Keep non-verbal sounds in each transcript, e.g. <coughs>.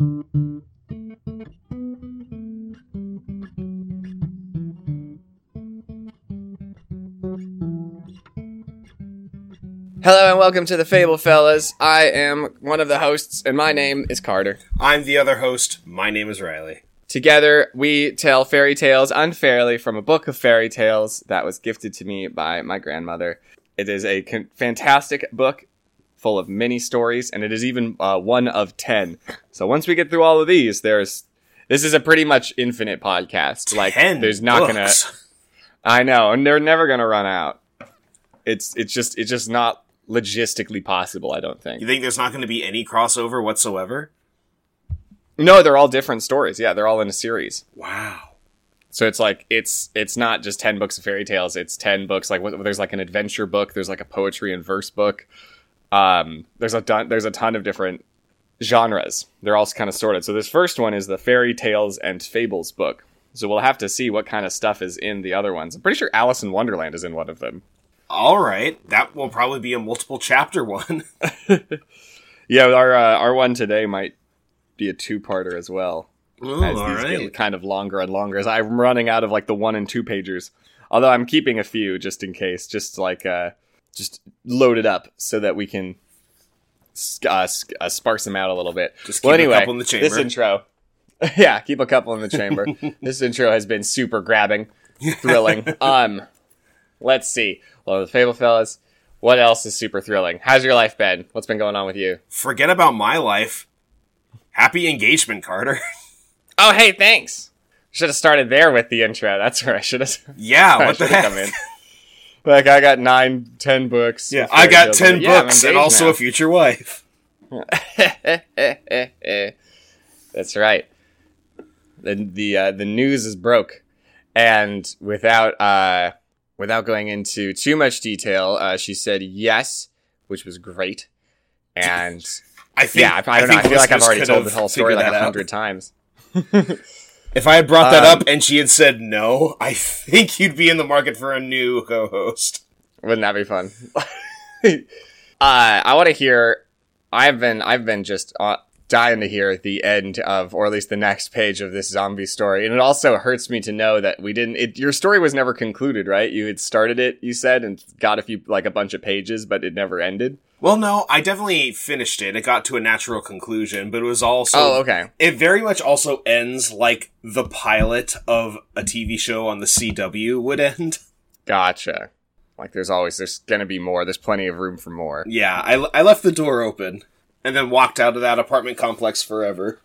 Hello and welcome to the Fable Fellas. I am one of the hosts, and my name is Carter. I'm the other host. My name is Riley. Together, we tell fairy tales unfairly from a book of fairy tales that was gifted to me by my grandmother. It is a con- fantastic book full of mini stories, and it is even uh, one of ten. So once we get through all of these, there's this is a pretty much infinite podcast. Like, there's not gonna. I know, and they're never gonna run out. It's it's just it's just not logistically possible. I don't think. You think there's not going to be any crossover whatsoever? No, they're all different stories. Yeah, they're all in a series. Wow. So it's like it's it's not just ten books of fairy tales. It's ten books. Like there's like an adventure book. There's like a poetry and verse book. Um, there's a ton, there's a ton of different genres. They're all kind of sorted. So this first one is the fairy tales and fables book. So we'll have to see what kind of stuff is in the other ones. I'm pretty sure Alice in Wonderland is in one of them. All right. That will probably be a multiple chapter one. <laughs> <laughs> Yeah, our uh, our one today might be a two parter as well. Ooh, as all these get kind of longer and longer as I'm running out of like the one and two pagers. Although I'm keeping a few just in case, just like uh, just load it up so that we can uh, uh, sparse them out a little bit. Just well, keep a anyway, couple in the chamber. this intro, <laughs> yeah, keep a couple in the chamber. <laughs> this intro has been super grabbing, thrilling. <laughs> um, let's see. Well, the Fable fellas. What else is super thrilling? How's your life been? What's been going on with you? Forget about my life. Happy engagement, Carter. Oh, hey, thanks. Should have started there with the intro. That's where I should have. yeah, what the heck? come in. Like I got nine, ten books. Yeah, I got tales. ten Yeah, books and also now. a future wife. <laughs> That's right. The the uh, the news is broke, and without uh without going into too much detail, uh, she said yes, which was great. And I think. yeah, I, I don't know. I feel like I've already told have the whole story like a hundred times. <laughs> If I had brought that Um, up and she had said no, I think you'd be in the market for a new co-host. Wouldn't that be fun? <laughs> uh, I want to hear. I've been I've been just uh, dying to hear the end of, or at least the next page of this zombie story, and it also hurts me to know that we didn't. It, your story was never concluded, right? You had started it, you said, and got a few like a bunch of pages, but it never ended. Well, no, I definitely finished it. It got to a natural conclusion, but it was also oh, okay. It very much also ends like the pilot of a TV show on the CW would end. <laughs> Gotcha. Like there's always there's gonna be more. There's plenty of room for more. Yeah, I, I left the door open and then walked out of that apartment complex forever.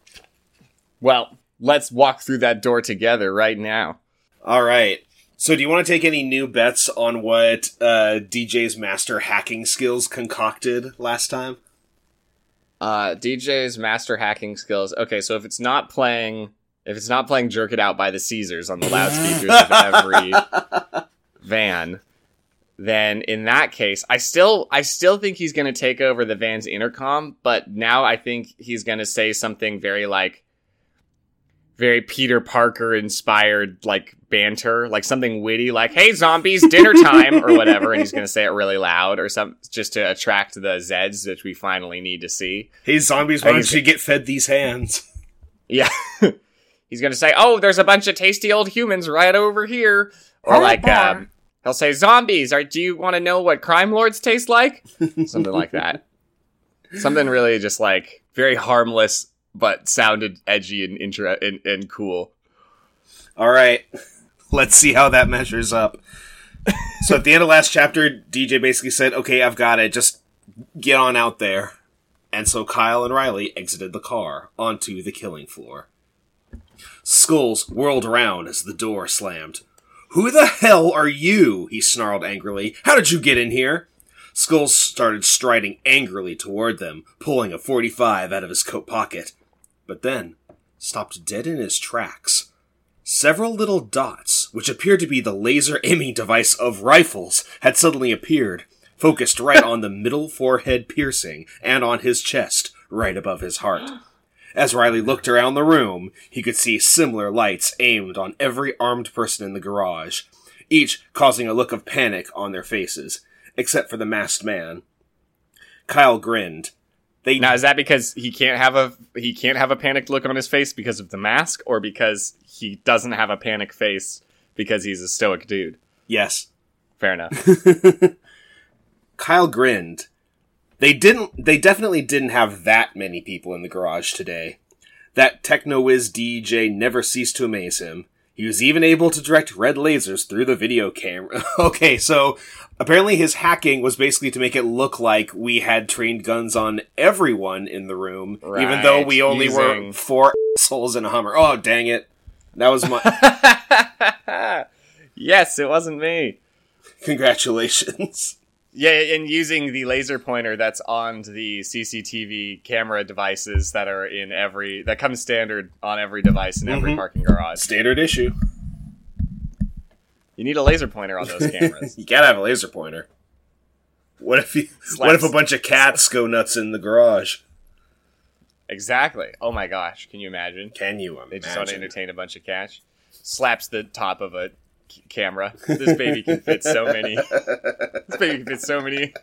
Well, let's walk through that door together right now. All right. So, do you want to take any new bets on what uh, DJ's master hacking skills concocted last time? Uh, DJ's master hacking skills. Okay, so if it's not playing, if it's not playing "Jerk It Out" by the Caesars on the loudspeakers of every <laughs> van, then in that case, I still, I still think he's going to take over the van's intercom. But now I think he's going to say something very like, very Peter Parker inspired, like banter, like something witty, like "Hey zombies, dinner time" or whatever, and he's going to say it really loud or something just to attract the Zeds, which we finally need to see. Hey, zombies, I why think don't you get fed these hands? Yeah. <laughs> He's gonna say, "Oh, there's a bunch of tasty old humans right over here," or like, boy. um, he'll say, "Zombies, are do you want to know what crime lords taste like?" <laughs> Something like that. Something really just like very harmless, but sounded edgy and and, and cool. All right, let's see how that measures up. so, at the end of last chapter, DJ basically said, Okay, I've got it. Just get on out there. And so Kyle and Riley exited the car onto the killing floor. Skulls whirled around as the door slammed. Who the hell are you? he snarled angrily. How did you get in here? Skulls started striding angrily toward them, pulling a 45 out of his coat pocket. But then stopped dead in his tracks. Several little dots, which appeared to be the laser aiming device of rifles, had suddenly appeared, focused right <laughs> on the middle forehead piercing and on his chest, right above his heart. As Riley looked around the room, he could see similar lights aimed on every armed person in the garage, each causing a look of panic on their faces, except for the masked man. Kyle grinned, They Now is that because he can't have a he can't have a panicked look on his face because of the mask, or because he doesn't have a panic face because he's a stoic dude? yes. Fair enough. <laughs> Kyle grinned. They didn't. They definitely didn't have that many people in the garage today. That techno whiz DJ never ceased to amaze him. He was even able to direct red lasers through the video camera. <laughs> okay, so apparently his hacking was basically to make it look like we had trained guns on everyone in the room, even though we only were four <laughs> assholes in a Hummer. Oh, dang it! That was my <laughs> yes, it wasn't me. congratulations. Yeah, and using the laser pointer that's on the CCTV camera devices that are in every that comes standard on every device in every Mhm. parking garage. Standard issue. You need a laser pointer on those <laughs> cameras. You gotta have a laser pointer. What if you? <laughs> What if a bunch of cats go nuts in the garage? exactly. Oh my gosh, can you imagine? Can you imagine? They just want to entertain a bunch of cats. Slaps the top of a camera. This baby can fit so many. This baby can fit so many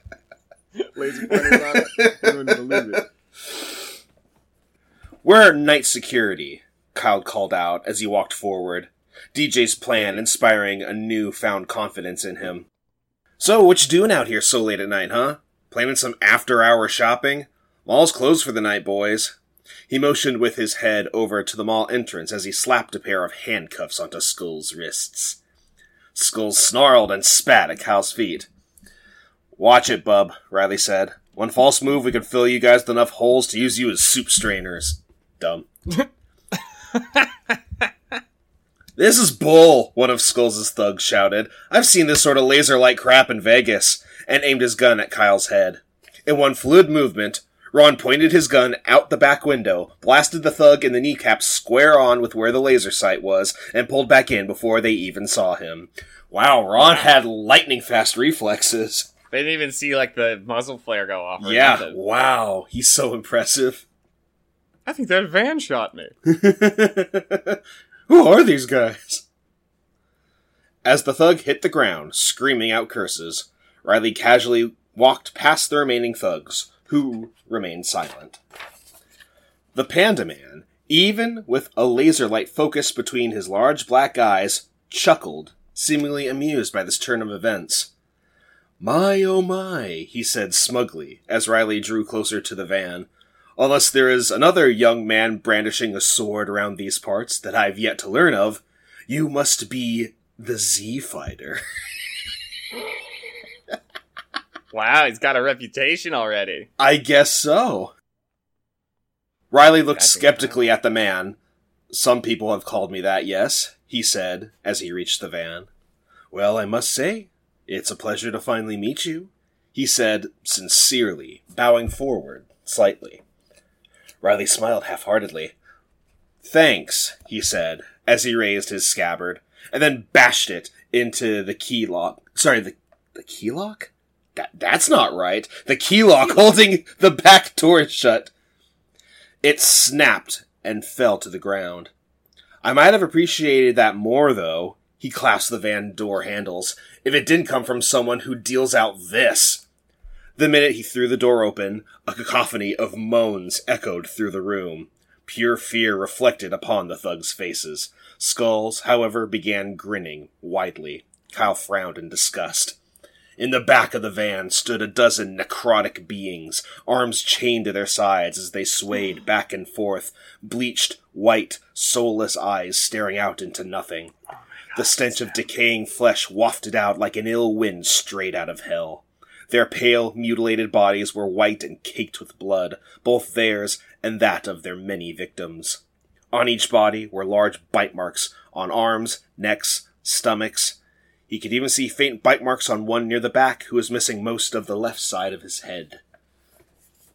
<laughs> laser pointers on it. You wouldn't believe it. We're night security, Kyle called out as he walked forward. DJ's plan inspiring a newfound confidence in him. So, what you doing out here so late at night, huh? Planning some after-hour shopping? Mall's closed for the night, boys. He motioned with his head over to the mall entrance as he slapped a pair of handcuffs onto Skull's wrists. Skull snarled and spat at Kyle's feet. Watch it, bub, Riley said. One false move, we could fill you guys with enough holes to use you as soup strainers. Dumb. <laughs> this is bull, one of Skulls' thugs shouted. I've seen this sort of laser like crap in Vegas, and aimed his gun at Kyle's head. In one fluid movement, Ron pointed his gun out the back window, blasted the thug in the kneecap square on with where the laser sight was, and pulled back in before they even saw him. Wow, Ron had lightning fast reflexes. They didn't even see like the muzzle flare go off. Or Yeah, nothing. wow, he's so impressive. I think that van shot me. <laughs> Who are these guys? As the thug hit the ground, screaming out curses, Riley casually walked past the remaining thugs, who remained silent. The Panda Man, even with a laser light focused between his large black eyes, chuckled, seemingly amused by this turn of events. My oh my, he said smugly as Riley drew closer to the van. Unless there is another young man brandishing a sword around these parts that I've yet to learn of, you must be the Z Fighter. <laughs> Wow, he's got a reputation already. I guess so. Riley looked skeptically at the man. Some people have called me that, yes, he said as he reached the van. Well, I must say, it's a pleasure to finally meet you, he said sincerely, bowing forward slightly. Riley smiled half heartedly. Thanks, he said, as he raised his scabbard, and then bashed it into the key lock. Sorry, the, the key lock? That, that's not right. The key lock <laughs> holding the back door shut. It snapped and fell to the ground. I might have appreciated that more, though. He clasped the van door handles. If it didn't come from someone who deals out this. The minute he threw the door open, a cacophony of moans echoed through the room. Pure fear reflected upon the thugs' faces. Skulls, however, began grinning widely. Kyle frowned in disgust. In the back of the van stood a dozen necrotic beings, arms chained to their sides as they swayed <gasps> back and forth, bleached, white, soulless eyes staring out into nothing. The stench of decaying flesh wafted out like an ill wind straight out of hell. Their pale, mutilated bodies were white and caked with blood, both theirs and that of their many victims. On each body were large bite marks on arms, necks, stomachs. He could even see faint bite marks on one near the back who was missing most of the left side of his head.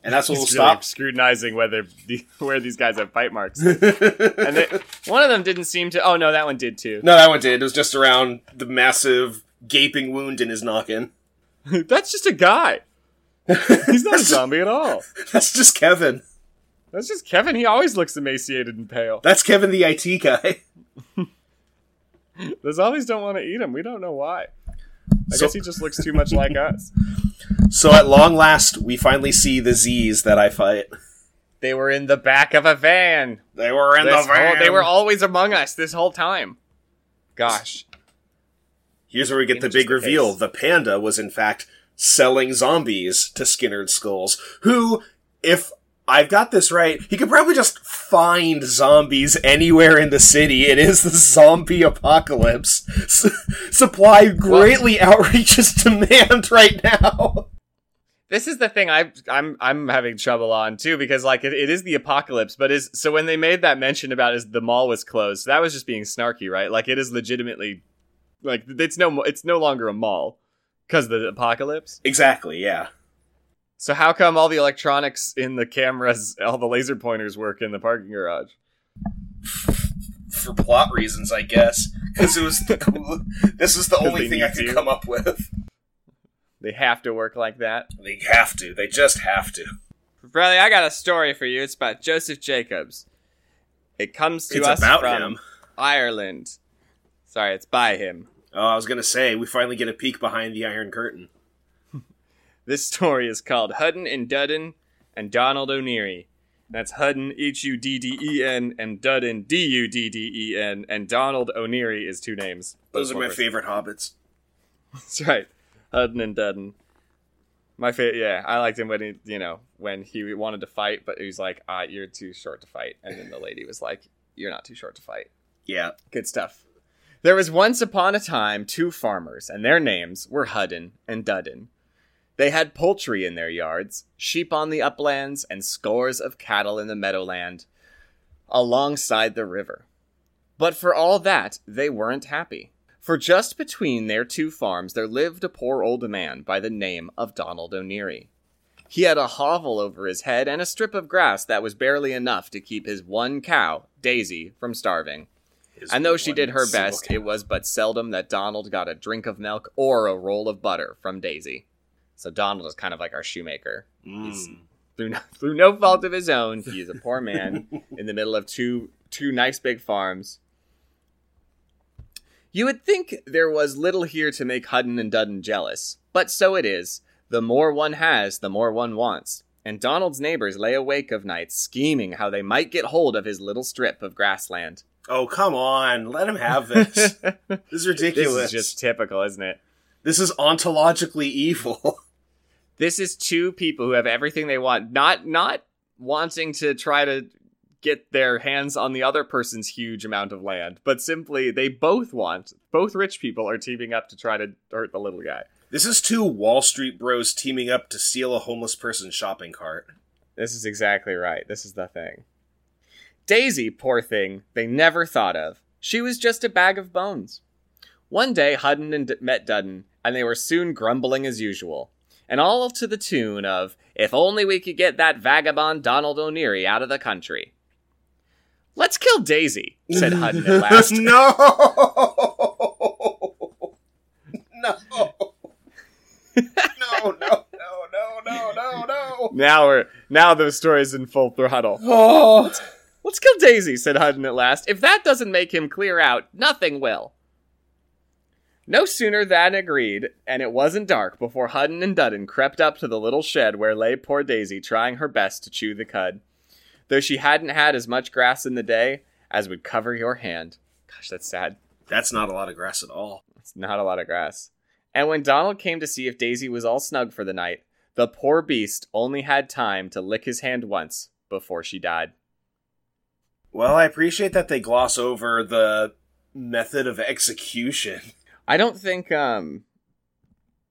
And that's what we'll really stop. scrutinizing whether the, <laughs> where these guys have bite marks. <laughs> and they, one of them didn't seem to. Oh no, that one did too. No, that one did. It was just around the massive gaping wound in his noggin. <laughs> That's just a guy. He's not a zombie at all. That's just Kevin. That's just Kevin. He always looks emaciated and pale. That's Kevin the IT guy. <laughs> The zombies don't want to eat him. We don't know why. I So- guess he just looks too much like <laughs> us. So at long last, we finally see the Z's that I fight. They were in the back of a van. They were in This the van. whole- they were always among us this whole time. Gosh. Here's where we get In the big reveal. case. The panda was in fact selling zombies to Skinner Skulls, who, if I've got this right, he could probably just find zombies anywhere in the city. It is the zombie apocalypse. S- supply greatly outreaches demand right now. This is the thing I I'm I'm having trouble on too because like it, it is the apocalypse, but is so when they made that mention about is the mall was closed, that was just being snarky, right? Like it is legitimately like it's no it's no longer a mall because the apocalypse. Exactly, yeah. So how come all the electronics in the cameras, all the laser pointers work in the parking garage? For plot reasons, I guess. Because it was the <laughs> cool. This is the only thing I could to. come up with. They have to work like that. They have to. They just have to. Bradley, I got a story for you. It's about Joseph Jacobs. It comes to It's us from him. Ireland. Sorry, it's by him. Oh, I was gonna say we finally get a peek behind the Iron Curtain. This story is called Hudden and Dudden and Donald O'Neary. That's Hudden, H U D D E N, and Dudden, D U D D E N, and Donald O'Neary is two names. Those are my person. favorite hobbits. That's right. Hudden and Dudden. My favorite, yeah, I liked him when he, you know, when he wanted to fight, but he was like, ah, you're too short to fight. And then the lady was like, you're not too short to fight. Yeah. Good stuff. There was once upon a time two farmers, and their names were Hudden and Dudden. They had poultry in their yards, sheep on the uplands, and scores of cattle in the meadowland alongside the river. But for all that, they weren't happy. For just between their two farms there lived a poor old man by the name of Donald O'Neary. He had a hovel over his head and a strip of grass that was barely enough to keep his one cow, Daisy, from starving. His And though she did her best, cow. it was but seldom that Donald got a drink of milk or a roll of butter from Daisy. So Donald is kind of like our shoemaker. He's- Mm. Through no, through no fault of his own, he is a poor man <laughs> in the middle of two two nice big farms. You would think there was little here to make Hudden and Dudden jealous, but so it is. The more one has, the more one wants. And Donald's neighbors lay awake of nights scheming how they might get hold of his little strip of grassland. Oh come on, let him have this. <laughs> this is ridiculous. This is just typical, isn't it? This is ontologically evil. <laughs> This is two people who have everything they want, not not wanting to try to get their hands on the other person's huge amount of land, but simply they both want. Both rich people are teaming up to try to hurt the little guy. this is two Wall Street bros teaming up to steal a homeless person's shopping cart. This is exactly right. This is the thing. Daisy, poor thing, they never thought of. She was just a bag of bones. One day, Hudden and D- met Dudden, and they were soon grumbling as usual. And all to the tune of, If only we could get that vagabond Donald O'Neary out of the country. Let's kill Daisy, said Hudden at <laughs> last. no. <laughs> no. No, no, no, no, no, no, no. now we're now the story's in full throttle. <sighs> Oh. Let's kill Daisy, said Hudden at last. If that doesn't make him clear out, nothing will. No sooner than agreed, and it wasn't dark before Hudden and Dudden crept up to the little shed where lay poor Daisy trying her best to chew the cud, though she hadn't had as much grass in the day as would cover your hand. Gosh, that's sad. That's not a lot of grass at all. It's not a lot of grass. And when Donald came to see if Daisy was all snug for the night, the poor beast only had time to lick his hand once before she died. Well, I appreciate that they gloss over the method of execution. I don't think um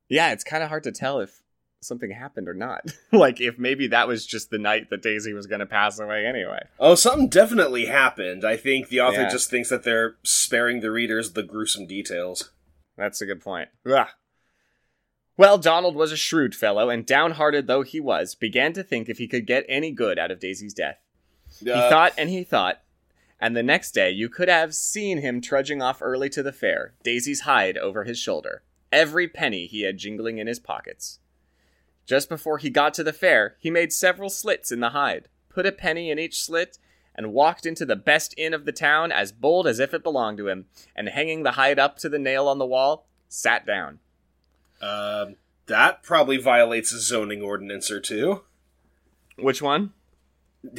yeah, it's kind of hard to tell if something happened or not. <laughs> like if maybe that was just the night that Daisy was going to pass away anyway. Oh, something definitely happened. I think the author Yeah. just thinks that they're sparing the readers the gruesome details. That's a good point. Ugh. Well, Donald was a shrewd fellow and downhearted though he was, began to think if he could get any good out of Daisy's death. He Uh, thought and he thought, and the next day you could have seen him trudging off early to the fair, Daisy's hide over his shoulder, every penny he had jingling in his pockets. Just before he got to the fair, he made several slits in the hide, put a penny in each slit, and walked into the best inn of the town as bold as if it belonged to him, and hanging the hide up to the nail on the wall, sat down. Um, That probably violates a zoning ordinance or two. Which one?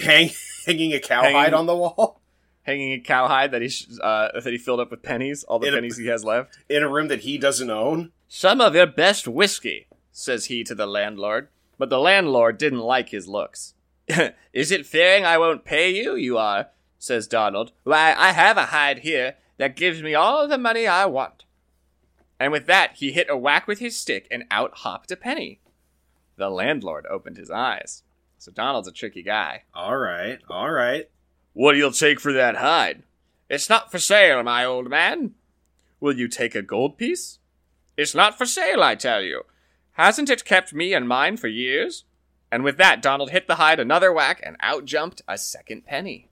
Hang, hanging a cowhide Hanging- on the wall Hanging a cowhide that he uh, that he filled up with pennies, all the In a- pennies he has left. in a room that he doesn't own. Some of your best whiskey, says he to the landlord. But the landlord didn't like his looks. <laughs> Is it fearing I won't pay you, you are? says Donald. Why, I have a hide here that gives me all the money I want. And with that, he hit a whack with his stick, and out hopped a penny. The landlord opened his eyes. So Donald's a tricky guy. All right, all right. What do you take for that hide? It's not for sale, my old man. Will you take a gold piece? It's not for sale, I tell you. Hasn't it kept me and mine for years? And with that, Donald hit the hide another whack and out jumped a second penny.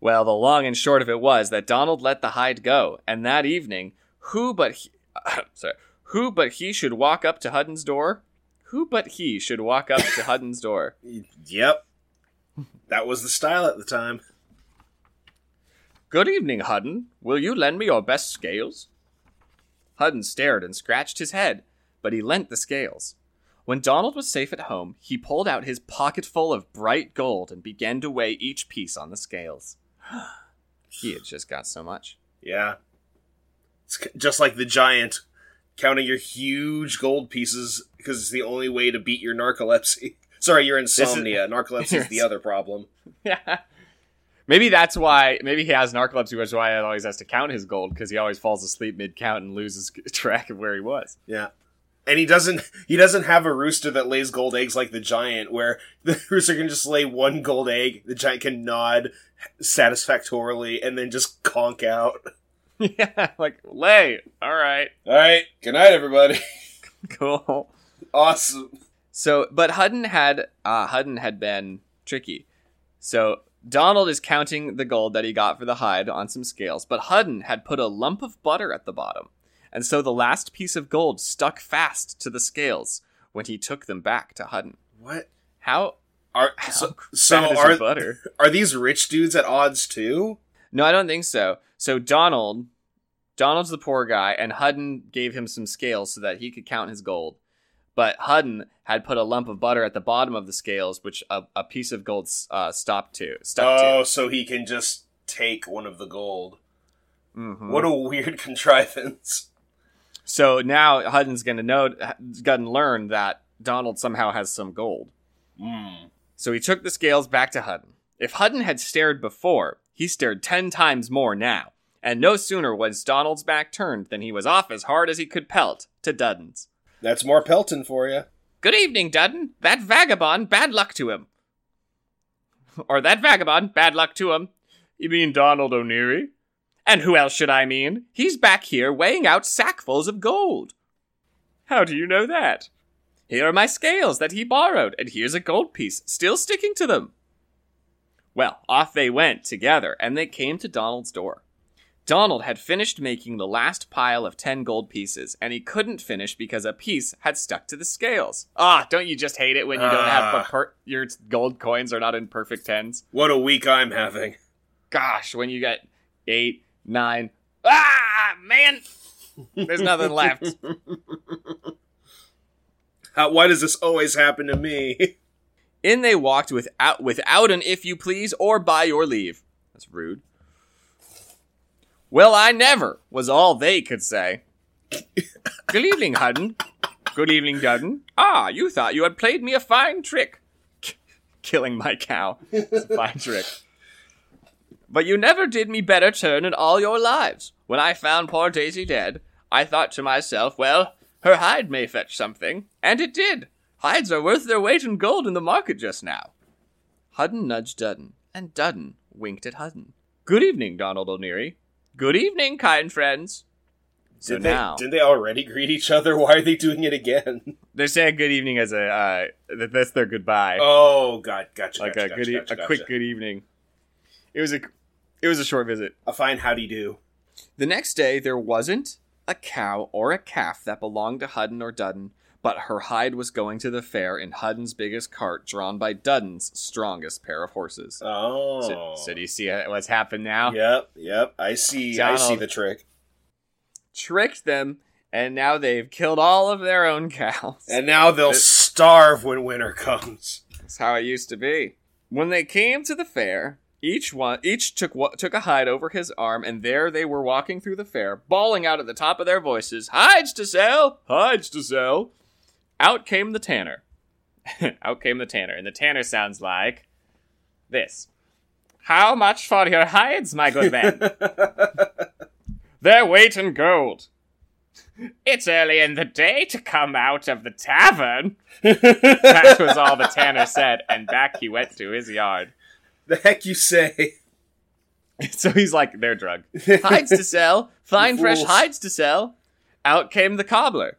Well, the long and short of it was that Donald let the hide go, and that evening, who but he, <coughs> sorry, who but he should walk up to Hudden's door? Who but he should walk up to Hudden's door? <coughs> Yep. That was the style at the time. Good evening, Hudden. Will you lend me your best scales? Hudden stared and scratched his head, but he lent the scales. When Donald was safe at home, he pulled out his pocketful of bright gold and began to weigh each piece on the scales. <sighs> he had just got so much. Yeah. It's just like the giant counting your huge gold pieces because it's the only way to beat your narcolepsy. <laughs> Sorry, your insomnia. <laughs> narcolepsy is the other problem. Yeah. <laughs> Maybe that's why. Maybe he has narcolepsy, which is why he always has to count his gold because he always falls asleep mid count and loses <laughs> track of where he was. Yeah. And he doesn't he doesn't have a rooster that lays gold eggs like the giant where <laughs> the rooster can just lay one gold egg, the giant can nod satisfactorily and then just conk out. <laughs> yeah, like lay. All right, All right. Good night everybody. cool. awesome. So, but Hudden had uh, Hudden had been tricky. So Donald is counting the gold that he got for the hide on some scales, but Hudden had put a lump of butter at the bottom, and so the last piece of gold stuck fast to the scales when he took them back to Hudden. What? How? Are how so, <laughs> so is are butter? are these rich dudes at odds too? No, I don't think so. So Donald, Donald's the poor guy, and Hudden gave him some scales so that he could count his gold. But Hudden had put a lump of butter at the bottom of the scales, which a, a piece of gold uh, stopped to stuck Oh, so he can just take one of the gold. to. Mhm. What a weird <laughs> contrivance. So now Hudden's gonna know, gonna learn that Donald somehow has some gold. Mm. So he took the scales back to Hudden. If Hudden had stared before, he stared ten times more now. And no sooner was Donald's back turned than he was off as hard as he could pelt to Dudden's. That's more Pelton for you. Good evening, Dudden. That vagabond, bad luck to him. or that vagabond, bad luck to him. You mean Donald O'Neary? And who else should I mean? He's back here weighing out sackfuls of gold. How do you know that? Here are my scales that he borrowed, and here's a gold piece still sticking to them. Well, off they went together, and they came to Donald's door. Donald had finished making the last pile of 10 gold pieces, and he couldn't finish because a piece had stuck to the scales. Ah, don't you just hate it when you don't have Ah. per- your gold coins are not in perfect tens? What a week I'm having. Gosh, when you get eight, nine, ah, man, there's nothing left. <laughs> How, why does this always happen to me? In they walked without without an if you please or by your leave. That's rude. Well, I never was all they could say. Good evening, Hudden. Good evening, Dudden. Ah, you thought you had played me a fine trick. <laughs> Killing my cow. It's a fine trick. But you never did me better turn in all your lives. When I found poor Daisy dead, I thought to myself, well, her hide may fetch something. And it did. Hides are worth their weight in gold in the market just now. Hudden nudged Dudden, and Dudden winked at Hudden. Good evening, Donald O'Neary. Good evening, kind friends. So Did they, now didn't they already greet each other? <laughs> Why are they doing it again? they're saying good evening as a uh, that's their goodbye, Oh, God, gotcha. like gotcha, a gotcha, good, e- gotcha, a quick good evening. It was a it was a short visit. A fine howdy do. The next day, there wasn't a cow or a calf that belonged to Hudden or Dudden, but her hide was going to the fair in Hudden's biggest cart, drawn by Dudden's strongest pair of horses. Oh. So, so do you see what's happened now? Yep, yep. I see. I see the trick. Tricked them and now they've killed all of their own cows. And now they'll starve when winter comes. That's how it used to be. When they came to the fair, each one each took took a hide over his arm, and there they were walking through the fair, bawling out at the top of their voices, "Hides to sell! Hides to sell!" Out came the tanner. <laughs> out came the tanner, and the tanner sounds like this. How much for your hides, my good man? <laughs> Their weight in gold. It's early in the day to come out of the tavern. <laughs> That was all the tanner said, and back he went to his yard. the heck you say? So he's like, they're drug. Hides to sell, fine fresh hides to sell. Out came the cobbler.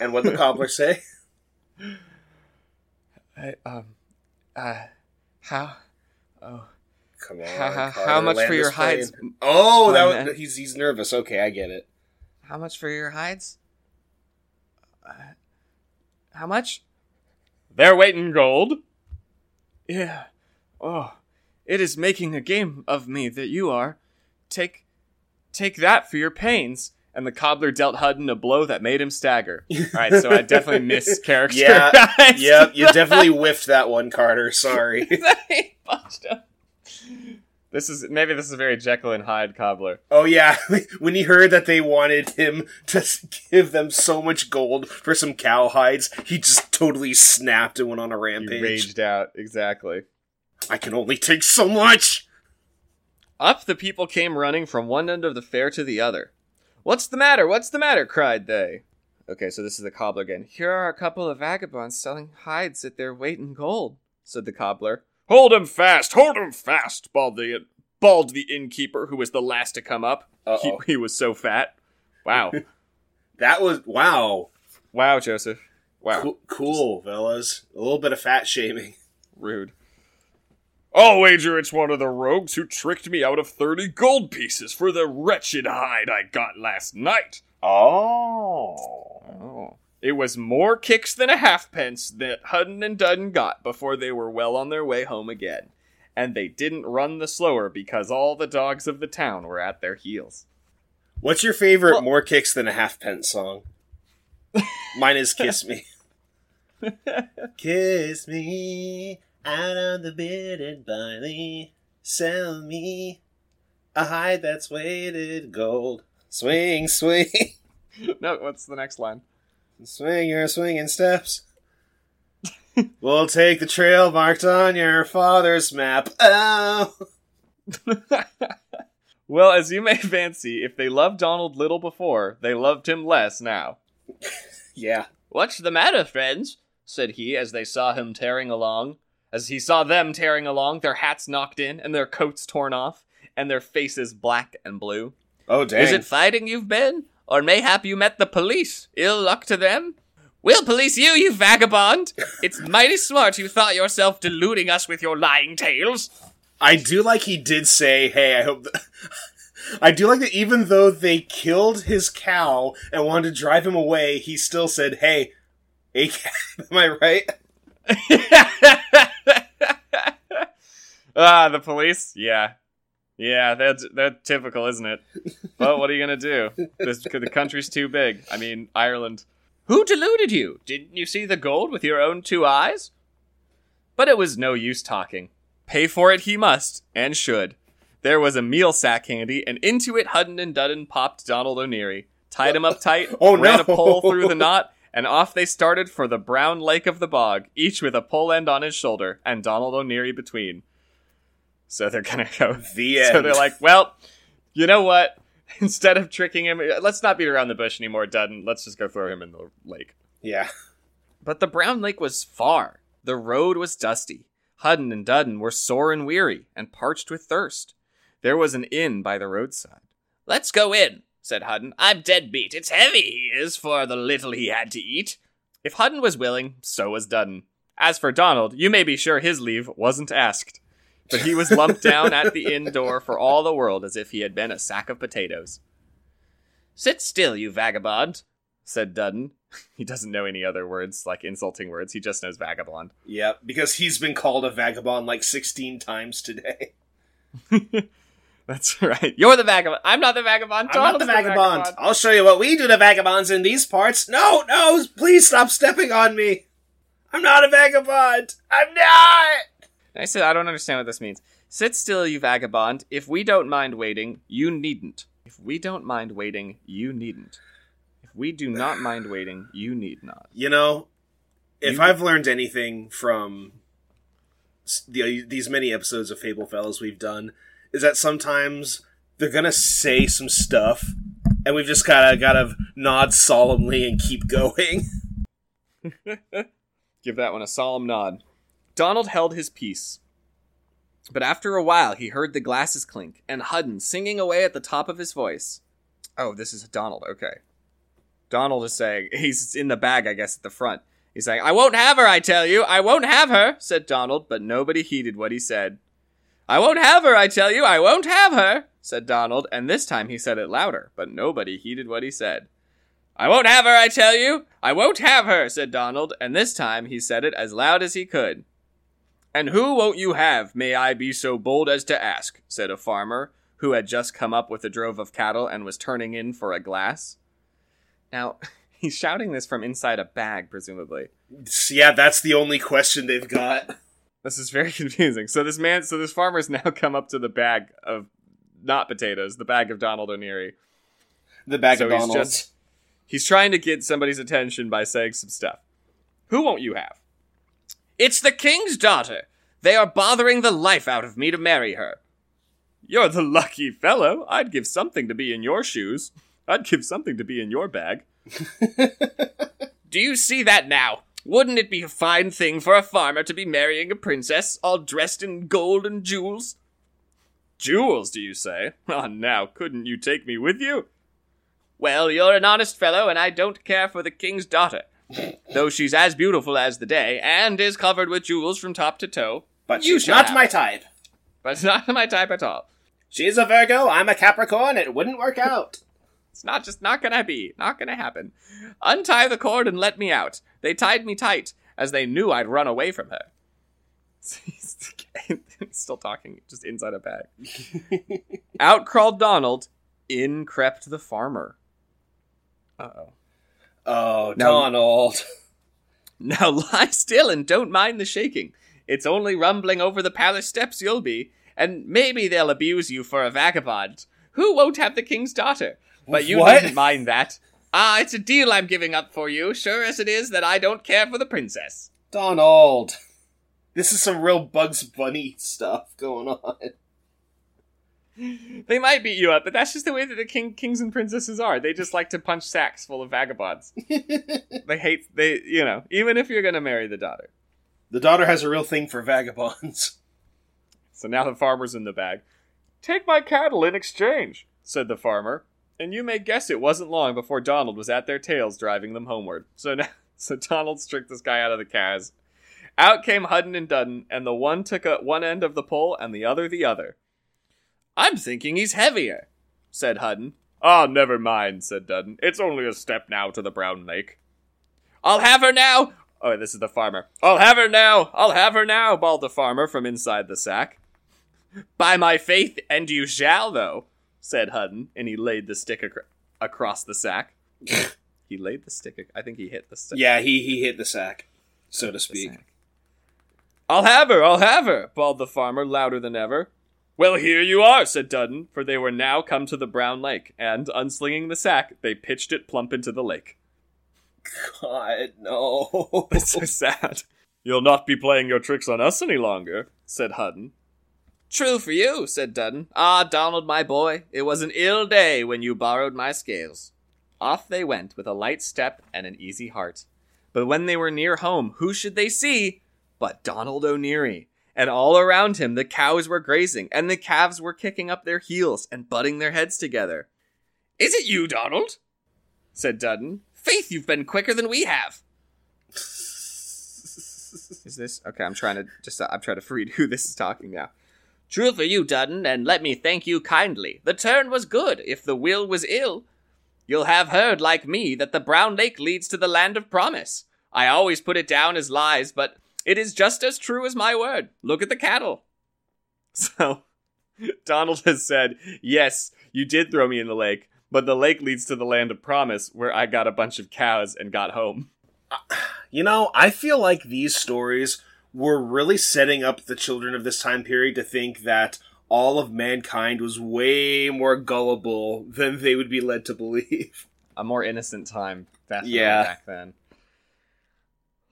And what the cobbler say? <laughs> I, um, uh, how, oh, Come on. how, how, how much land for your plane. hides? Oh, My that man. was, he's he's nervous. Okay, I get it. How much for your hides? Uh, how much? Their weight in gold. Yeah. Oh, it is making a game of me that you are. Take, take that for your pains. And the cobbler dealt Hudden a blow that made him stagger. <laughs> All right, so I definitely mischaracterized. <laughs> Yeah, Yep, you <laughs> definitely whiffed that one, Carter. Sorry. He. This is maybe this is a very Jekyll and Hyde cobbler. Oh yeah, when he heard that they wanted him to give them so much gold for some cow hides, he just totally snapped and went on a He rampage. raged out exactly. I can only take so much. Up the people came running from one end of the fair to the other. What's the matter? What's the matter? cried they. Okay, so this is the cobbler again. Here are a couple of vagabonds selling hides at their weight in gold, said the cobbler. Hold him fast! Hold him fast! bawled the bawled the innkeeper, who was the last to come up. He, he was so fat. Wow. <laughs> That was wow, wow, Joseph. Wow. cool, cool fellas. A little bit of fat shaming. Rude. I'll wager it's one of the rogues who tricked me out of 30 gold pieces for the wretched hide I got last night. Oh, Oh. It was more kicks than a halfpence that Hudden and Dudden got before they were well on their way home again. And they didn't run the slower because all the dogs of the town were at their heels. what's your favorite Well- "More Kicks Than a Halfpence" song? Mine is "Kiss <laughs> Me." Kiss me out on the bearded barley. Sell me a hide that's weighted gold. Swing, swing, <laughs> no, what's the next line? swing your swinging steps. we'll take the trail marked on your father's map. Oh. <laughs> well, as you may <laughs> fancy, if they loved Donald little before, they loved him less now. Yeah. What's the matter, friends? said he as they saw him tearing along. As he saw them tearing along, their hats knocked in, and their coats torn off, and their faces black and blue. Oh, dang. Is it fighting you've been? Or mayhap you met the police? Ill luck to them? We'll police you, you vagabond! <laughs> It's mighty smart you thought yourself deluding us with your lying tales. I do like he did say, "Hey, I hope." th- <laughs> I do like that even though they killed his cow and wanted to drive him away, he still said, "Hey, hey, <laughs> am I right?" <laughs> ah, the police? Yeah. Yeah, that's that's typical, isn't it? But what are you gonna do? This the country's too big. I mean, Ireland. Who deluded you? Didn't you see the gold with your own two eyes? But it was no use talking. Pay for it he must, and should. There was a meal sack handy, and into it Hudden and Dudden popped Donald O'Neary, tied him up tight, <laughs> Oh, ran no. a pole through the knot, and off they started for the brown lake of the bog, each with a pole end on his shoulder, and Donald O'Neary between. So they're gonna go. <laughs> The end. <laughs> So they're like, well, you know what? <laughs> Instead of tricking him, let's not beat around the bush anymore, Dudden. Let's just go throw him in the lake. "Yeah, But the brown lake was far. The road was dusty. Hudden and Dudden were sore and weary, and parched with thirst. There was an inn by the roadside. Let's go in, said Hudden. I'm dead beat. It's heavy, he is, for the little he had to eat. If Hudden was willing, so was Dudden. As for Donald, you may be sure his leave wasn't asked. But he was lumped <laughs> down at the inn door for all the world as if he had been a sack of potatoes. Sit still, you vagabond, said Dudden. <laughs> He doesn't know any other words, like insulting words. He just knows vagabond. yep," because he's been called a vagabond like sixteen times today. <laughs> That's <laughs> right. You're the vagabond. I'm not the vagabond. I'm not the vagabond. I'll show you what we do to vagabonds in these parts. No, no, please stop stepping on me. I'm not a vagabond. I'm not. I said I don't understand what this means. Sit still, you vagabond. If we don't mind waiting, you needn't. If we don't mind waiting, you needn't. If we do not <sighs> mind waiting, you need not. You know, if You- I've learned anything from the, these many episodes of Fable Fellows we've done, is that sometimes they're gonna say some stuff, and we've just gotta gotta nod solemnly and keep going. <laughs> Give that one a solemn nod. Donald held his peace. But after a while, he heard the glasses clink and Hudden singing away at the top of his voice. Oh, this is Donald. Okay. Donald is saying, <laughs> he's in the bag, I guess, at the front. He's saying, I won't have her, I tell you. I won't have her, said Donald, but nobody heeded what he said. I won't have her, I tell you. I won't have her, said Donald, and this time he said it louder, but nobody heeded what he said. I won't have her, I tell you. I won't have her, said Donald, and this time he said it as loud as he could. And who won't you have, may I be so bold as to ask? said a farmer, who had just come up with a drove of cattle and was turning in for a glass. Now, <laughs> he's shouting this from inside a bag, presumably. yeah, that's the only question they've got. This is very <laughs> confusing. So this man, so this farmer's <laughs> now come up to the bag of not potatoes, the bag of Donald O'Neary. The bag So of Donald. he's just- He's trying to get somebody's attention by saying some stuff. Who won't you have? It's the king's daughter. They are bothering the life out of me to marry her. You're the lucky fellow. I'd give something to be in your shoes. I'd give something to be in your bag. <laughs> Do you see that now? Wouldn't it be a fine thing for a farmer to be marrying a princess, all dressed in gold and jewels? Jewels, do you say? Ah, now, couldn't you take me with you? Well, you're an honest fellow, and I don't care for the king's daughter. <laughs> Though she's as beautiful as the day, and is covered with jewels from top to toe. but you she's not have my type. But it's not <laughs> my type at all. She's a Virgo, I'm a Capricorn, it wouldn't work <laughs> out. It's not just not gonna be. Not gonna happen. Untie the cord and let me out. They tied me tight, as they knew I'd run away from her. <laughs> He's still talking, just inside a bag. <laughs> out crawled Donald. In crept the farmer. Uh oh. Oh, Now- Donald. <laughs> Now lie still and don't mind the shaking. It's only rumbling over the palace steps you'll be, and maybe they'll abuse you for a vagabond. Who won't have the king's daughter? But you What? needn't mind that. Ah, it's a deal I'm giving up for you, sure as it is that I don't care for the princess. Donald. This is some real Bugs Bunny stuff going on. They might beat you up, but that's just the way that the king, kings and princesses are. They just like to punch sacks full of vagabonds. <laughs> they hate they, you know, even if you're gonna marry the daughter. The daughter has a real thing for vagabonds. <laughs> So now the farmer's in the bag. Take my cattle in exchange, said the farmer. And you may guess it wasn't long before Donald was at their tails driving them homeward. So now, <laughs> so Donald tricked this guy out of the caz. Out came Hudden and Dudden, and the one took a, one end of the pole and the other the other. I'm thinking he's heavier, said Hudden. Ah, never mind, said Dudden. It's only a step now to the Brown Lake. I'll have her now! Oh, this is the farmer. I'll have her now! I'll have her now! bawled the farmer from inside the sack. By my faith, and you shall, though, said Hudden, and he laid the stick acro- across the sack. <laughs> he laid the stick. ac- I think he hit the stick. Yeah, he he hit the sack, so to speak. I'll have her, I'll have her, bawled the farmer louder than ever. Well, here you are, said Dudden, for they were now come to the brown lake, and, unslinging the sack, they pitched it plump into the lake. God, no. <laughs> It's so sad. You'll not be playing your tricks on us any longer, said Hudden. True for you, said Dudden. Ah, Donald, my boy, it was an ill day when you borrowed my scales. Off they went with a light step and an easy heart. But when they were near home, who should they see but Donald O'Neary? And all around him the cows were grazing, and the calves were kicking up their heels and butting their heads together. Is it you, Donald? said Dudden. Faith, you've been quicker than we have. Is this okay? I'm trying to just I'm trying to read who this is talking now. True for you, Dudden, and let me thank you kindly. The turn was good, if the will was ill. You'll have heard, like me, that the Brown Lake leads to the land of promise. I always put it down as lies, but it is just as true as my word. Look at the cattle. <laughs> So, Donald has said, Yes, you did throw me in the lake, but the lake leads to the land of promise where I got a bunch of cows and got home. Uh, you know, I feel like these stories were really setting up the children of this time period to think that all of mankind was way more gullible than they would be led to believe. <laughs> A more innocent time, definitely Yeah. back then.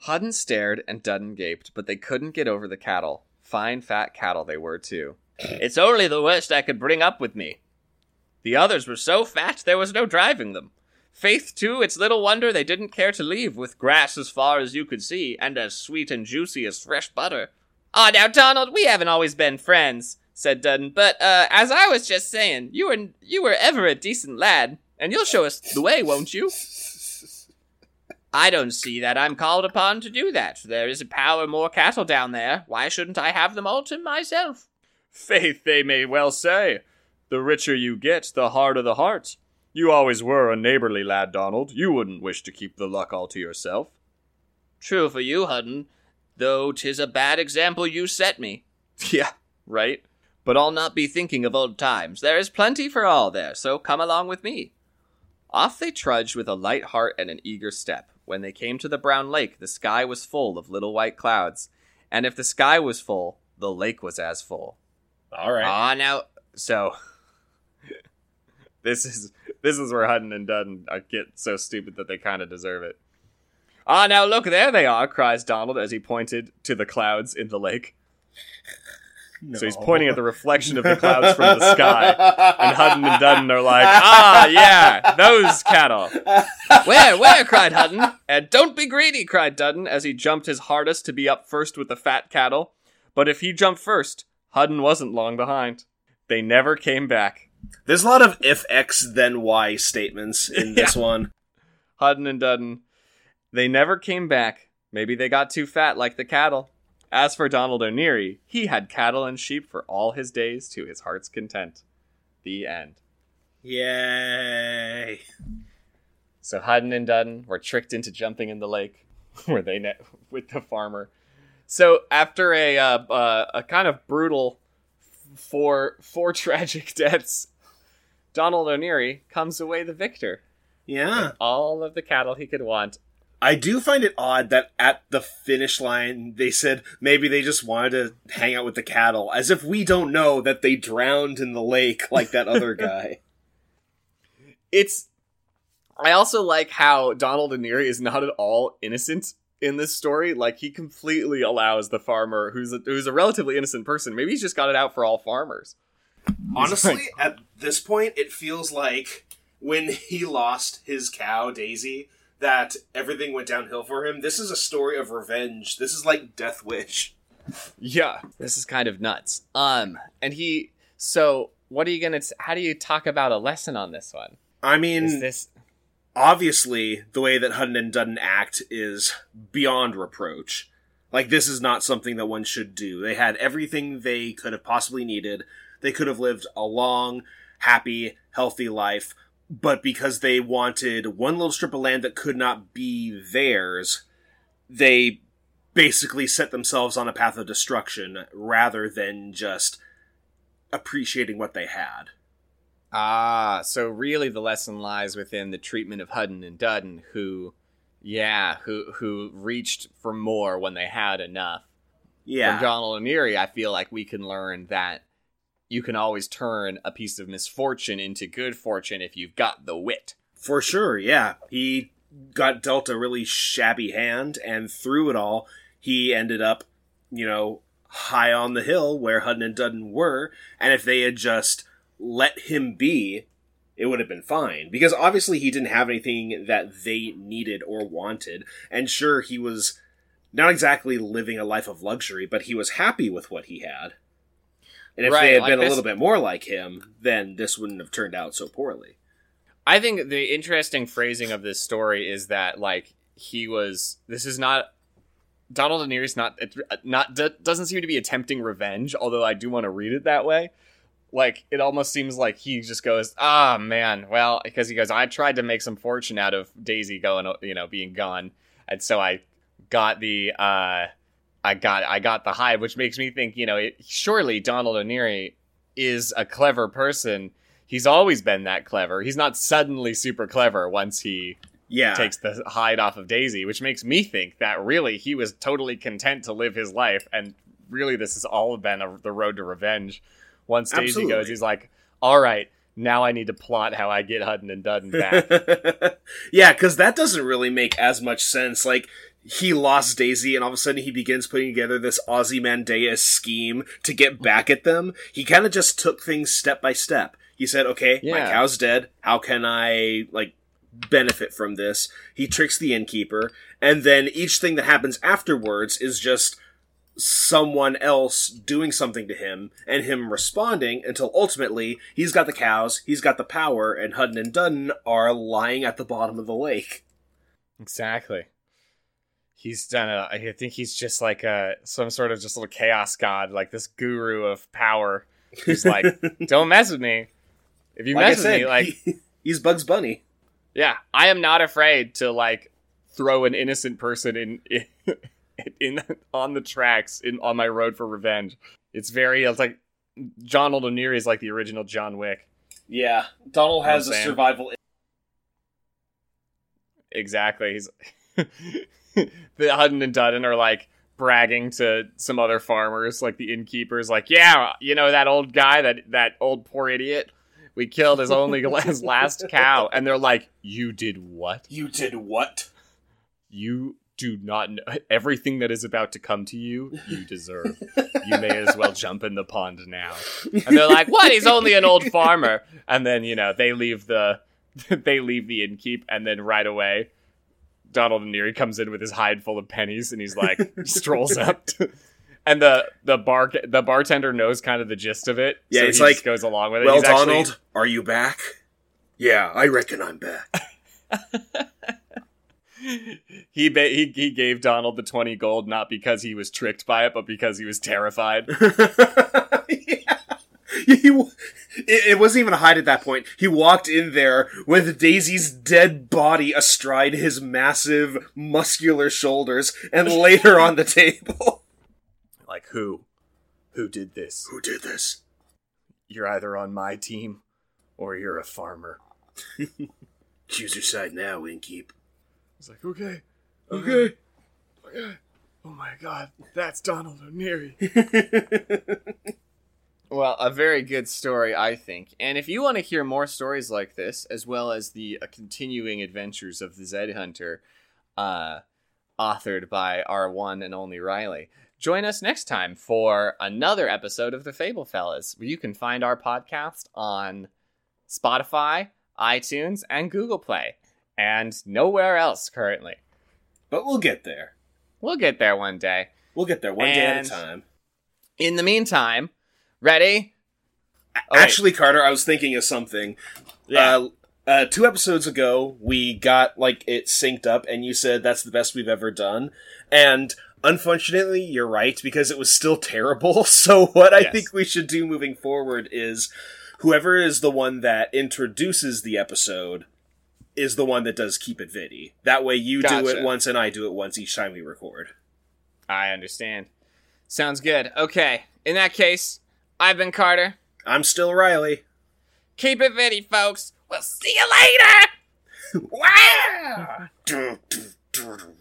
Hudden stared and Dudden gaped, but they couldn't get over the cattle. Fine, fat cattle they were, too. <clears throat> It's only the worst I could bring up with me. The others were so fat there was no driving them. Faith, too, it's little wonder they didn't care to leave, with grass as far as you could see, and as sweet and juicy as fresh butter. Ah, now, Donald, we haven't always been friends, said Dudden, but, uh, as I was just saying, you were, you were ever a decent lad, and you'll show us the way, won't you? I don't see that I'm called upon to do that. There is a power more cattle down there. Why shouldn't I have them all to myself? Faith, they may well say. The richer you get, the harder the heart. You always were a neighborly lad, Donald. You wouldn't wish to keep the luck all to yourself. True for you, Hudden, though 'tis a bad example you set me. <laughs> Yeah, right. But I'll not be thinking of old times. There is plenty for all there, so come along with me. Off they trudged with a light heart and an eager step. When they came to the brown lake, the sky was full of little white clouds, and if the sky was full, the lake was as full. All right. Ah, now so <laughs> this is this is where Hudden and Dudden uh, get so stupid that they kind of deserve it. Ah, now look, there they are! cries Donald as he pointed to the clouds in the lake. So he's pointing at the reflection of the clouds from the sky, and Hudden and Dudden are like, "Ah, yeah, those cattle." Where, where? cried Hudden. And don't be greedy, cried Dudden as he jumped his hardest to be up first with the fat cattle. But if he jumped first, Hudden wasn't long behind. They never came back. There's a lot of if X then Y statements in <laughs> this one. Hudden and Dudden, they never came back. Maybe they got too fat like the cattle. As for Donald O'Neary, he had cattle and sheep for all his days to his heart's content. The end. Yay. So Hudden and Dudden were tricked into jumping in the lake, <laughs> where they net with the farmer. So after a uh, uh, a kind of brutal four four <laughs> tragic deaths, Donald O'Neary comes away the victor. Yeah. All of the cattle he could want. I do find it odd that at the finish line they said maybe they just wanted to hang out with the cattle, as if we don't know that they drowned in the lake like that other <laughs> guy. It's. I also like how Donald O'Neary is not at all innocent in this story. Like he completely allows the farmer, who's a, who's a relatively innocent person, maybe he's just got it out for all farmers. Honestly, at this point, it feels like when he lost his cow, Daisy, that everything went downhill for him. This is a story of revenge. This is like Death Wish. Yeah, this is kind of nuts. Um, and he. So, what are you gonna? How do you talk about a lesson on this one? I mean, Is this? obviously, the way that Hudden and Dudden act is beyond reproach. Like, this is not something that one should do. They had everything they could have possibly needed. They could have lived a long, happy, healthy life, but because they wanted one little strip of land that could not be theirs, they basically set themselves on a path of destruction rather than just appreciating what they had. Ah, so really, the lesson lies within the treatment of Hudden and Dudden, who, yeah, who who reached for more when they had enough. Yeah. From Donald and O'Neary, I feel like we can learn that you can always turn a piece of misfortune into good fortune if you've got the wit. For sure, yeah. He got dealt a really shabby hand, and through it all, he ended up, you know, high on the hill where Hudden and Dudden were, and if they had just let him be, it would have been fine. Because obviously he didn't have anything that they needed or wanted, and sure, he was not exactly living a life of luxury, but he was happy with what he had. And if Right, they had like been a little bit more like him, then this wouldn't have turned out so poorly. I think the interesting phrasing of this story is that like he was. This is not. Donald O'Neary's not it's not d- doesn't seem to be attempting revenge, although I do want to read it that way. Like it almost seems like he just goes, "Ah, man, well," because he goes, "I tried to make some fortune out of Daisy going, you know, being gone, and so I got the uh I got I got the hide, which makes me think, you know, it, surely Donald O'Neary is a clever person, he's always been that clever. He's not suddenly super clever once he Yeah. takes the hide off of Daisy, which makes me think that really he was totally content to live his life, and really this has all been a, the road to revenge. Once Daisy Absolutely. goes, he's like, "All right, now I need to plot how I get Hudden and Dudden back." <laughs> yeah, because that doesn't really make as much sense. Like, he lost Daisy, and all of a sudden he begins putting together this Ozymandias scheme to get back at them. He kind of just took things step by step. He said, okay, my cow's dead. How can I, like, benefit from this? He tricks the innkeeper, and then each thing that happens afterwards is just someone else doing something to him and him responding until ultimately he's got the cows, he's got the power, and Hudden and Dudden are lying at the bottom of the lake. exactly. He's done a. I think he's just like a some sort of just little chaos god, like this guru of power. He's like, <laughs> "Don't mess with me. If you Like mess with me, like." he- <laughs> he's Bugs Bunny. Yeah, I am not afraid to like throw an innocent person in <laughs> <laughs> in, on the tracks in on my road for revenge. It's very it's like John O'Neary is like the original John Wick. Yeah, Donald has a survival. Exactly. He's <laughs> the Hudden and Dudden are like bragging to some other farmers, like the innkeepers, like, yeah, you know that old guy, that that old poor idiot. We killed his only <laughs> his last cow, and they're like, "You did what?" You did what? you do not know everything that is about to come to you you <laughs> deserve. You may as well jump in the pond now. And they're like what? He's only an old farmer. And then you know they leave the <laughs> they leave the innkeep and then right away donald and Neary comes in with his hide full of pennies and he's like <laughs> strolls up. To- and the the bar the bartender knows kind of the gist of it Yeah, so it's he like, just goes along with it. Well, He's actually- Donald, are you back? Yeah, I reckon I'm back. <laughs> he, ba- he he gave Donald the 20 gold not because he was tricked by it but because he was terrified. <laughs> yeah. He, it, it wasn't even a hide at that point. He walked in there with Daisy's dead body astride his massive, muscular shoulders and <laughs> laid her on the table. like who who did this? Who did this? You're either on my team or you're a farmer. Choose your side now, Innkeep. He's like, "Okay. Okay. Okay. Oh my god, that's Donald O'Neary." <laughs> Well, a very good story, I think. And if you want to hear more stories like this, as well as the uh, continuing adventures of the Zed Hunter, uh, authored by our one and only Riley, join us next time for another episode of the Fable Fellas. You can find our podcast on Spotify, iTunes, and Google Play, and nowhere else currently. But we'll get there. We'll get there one day. We'll get there one day at a time. In the meantime, ready? Oh, wait. Actually, Carter, I was thinking of something. Yeah. Uh, uh, two episodes ago, we got like it synced up, and you said that's the best we've ever done. And unfortunately, you're right because it was still <laughs> terrible. So what I think we should do moving forward is whoever is the one that introduces the episode is the one that does keep it viddy. That way, you do it once and I do it once each time we record. I understand. Sounds good. Okay. In that case, I've been Carter. I'm still Riley. Keep it vitty, folks. We'll see you later. <laughs> Wow! <laughs>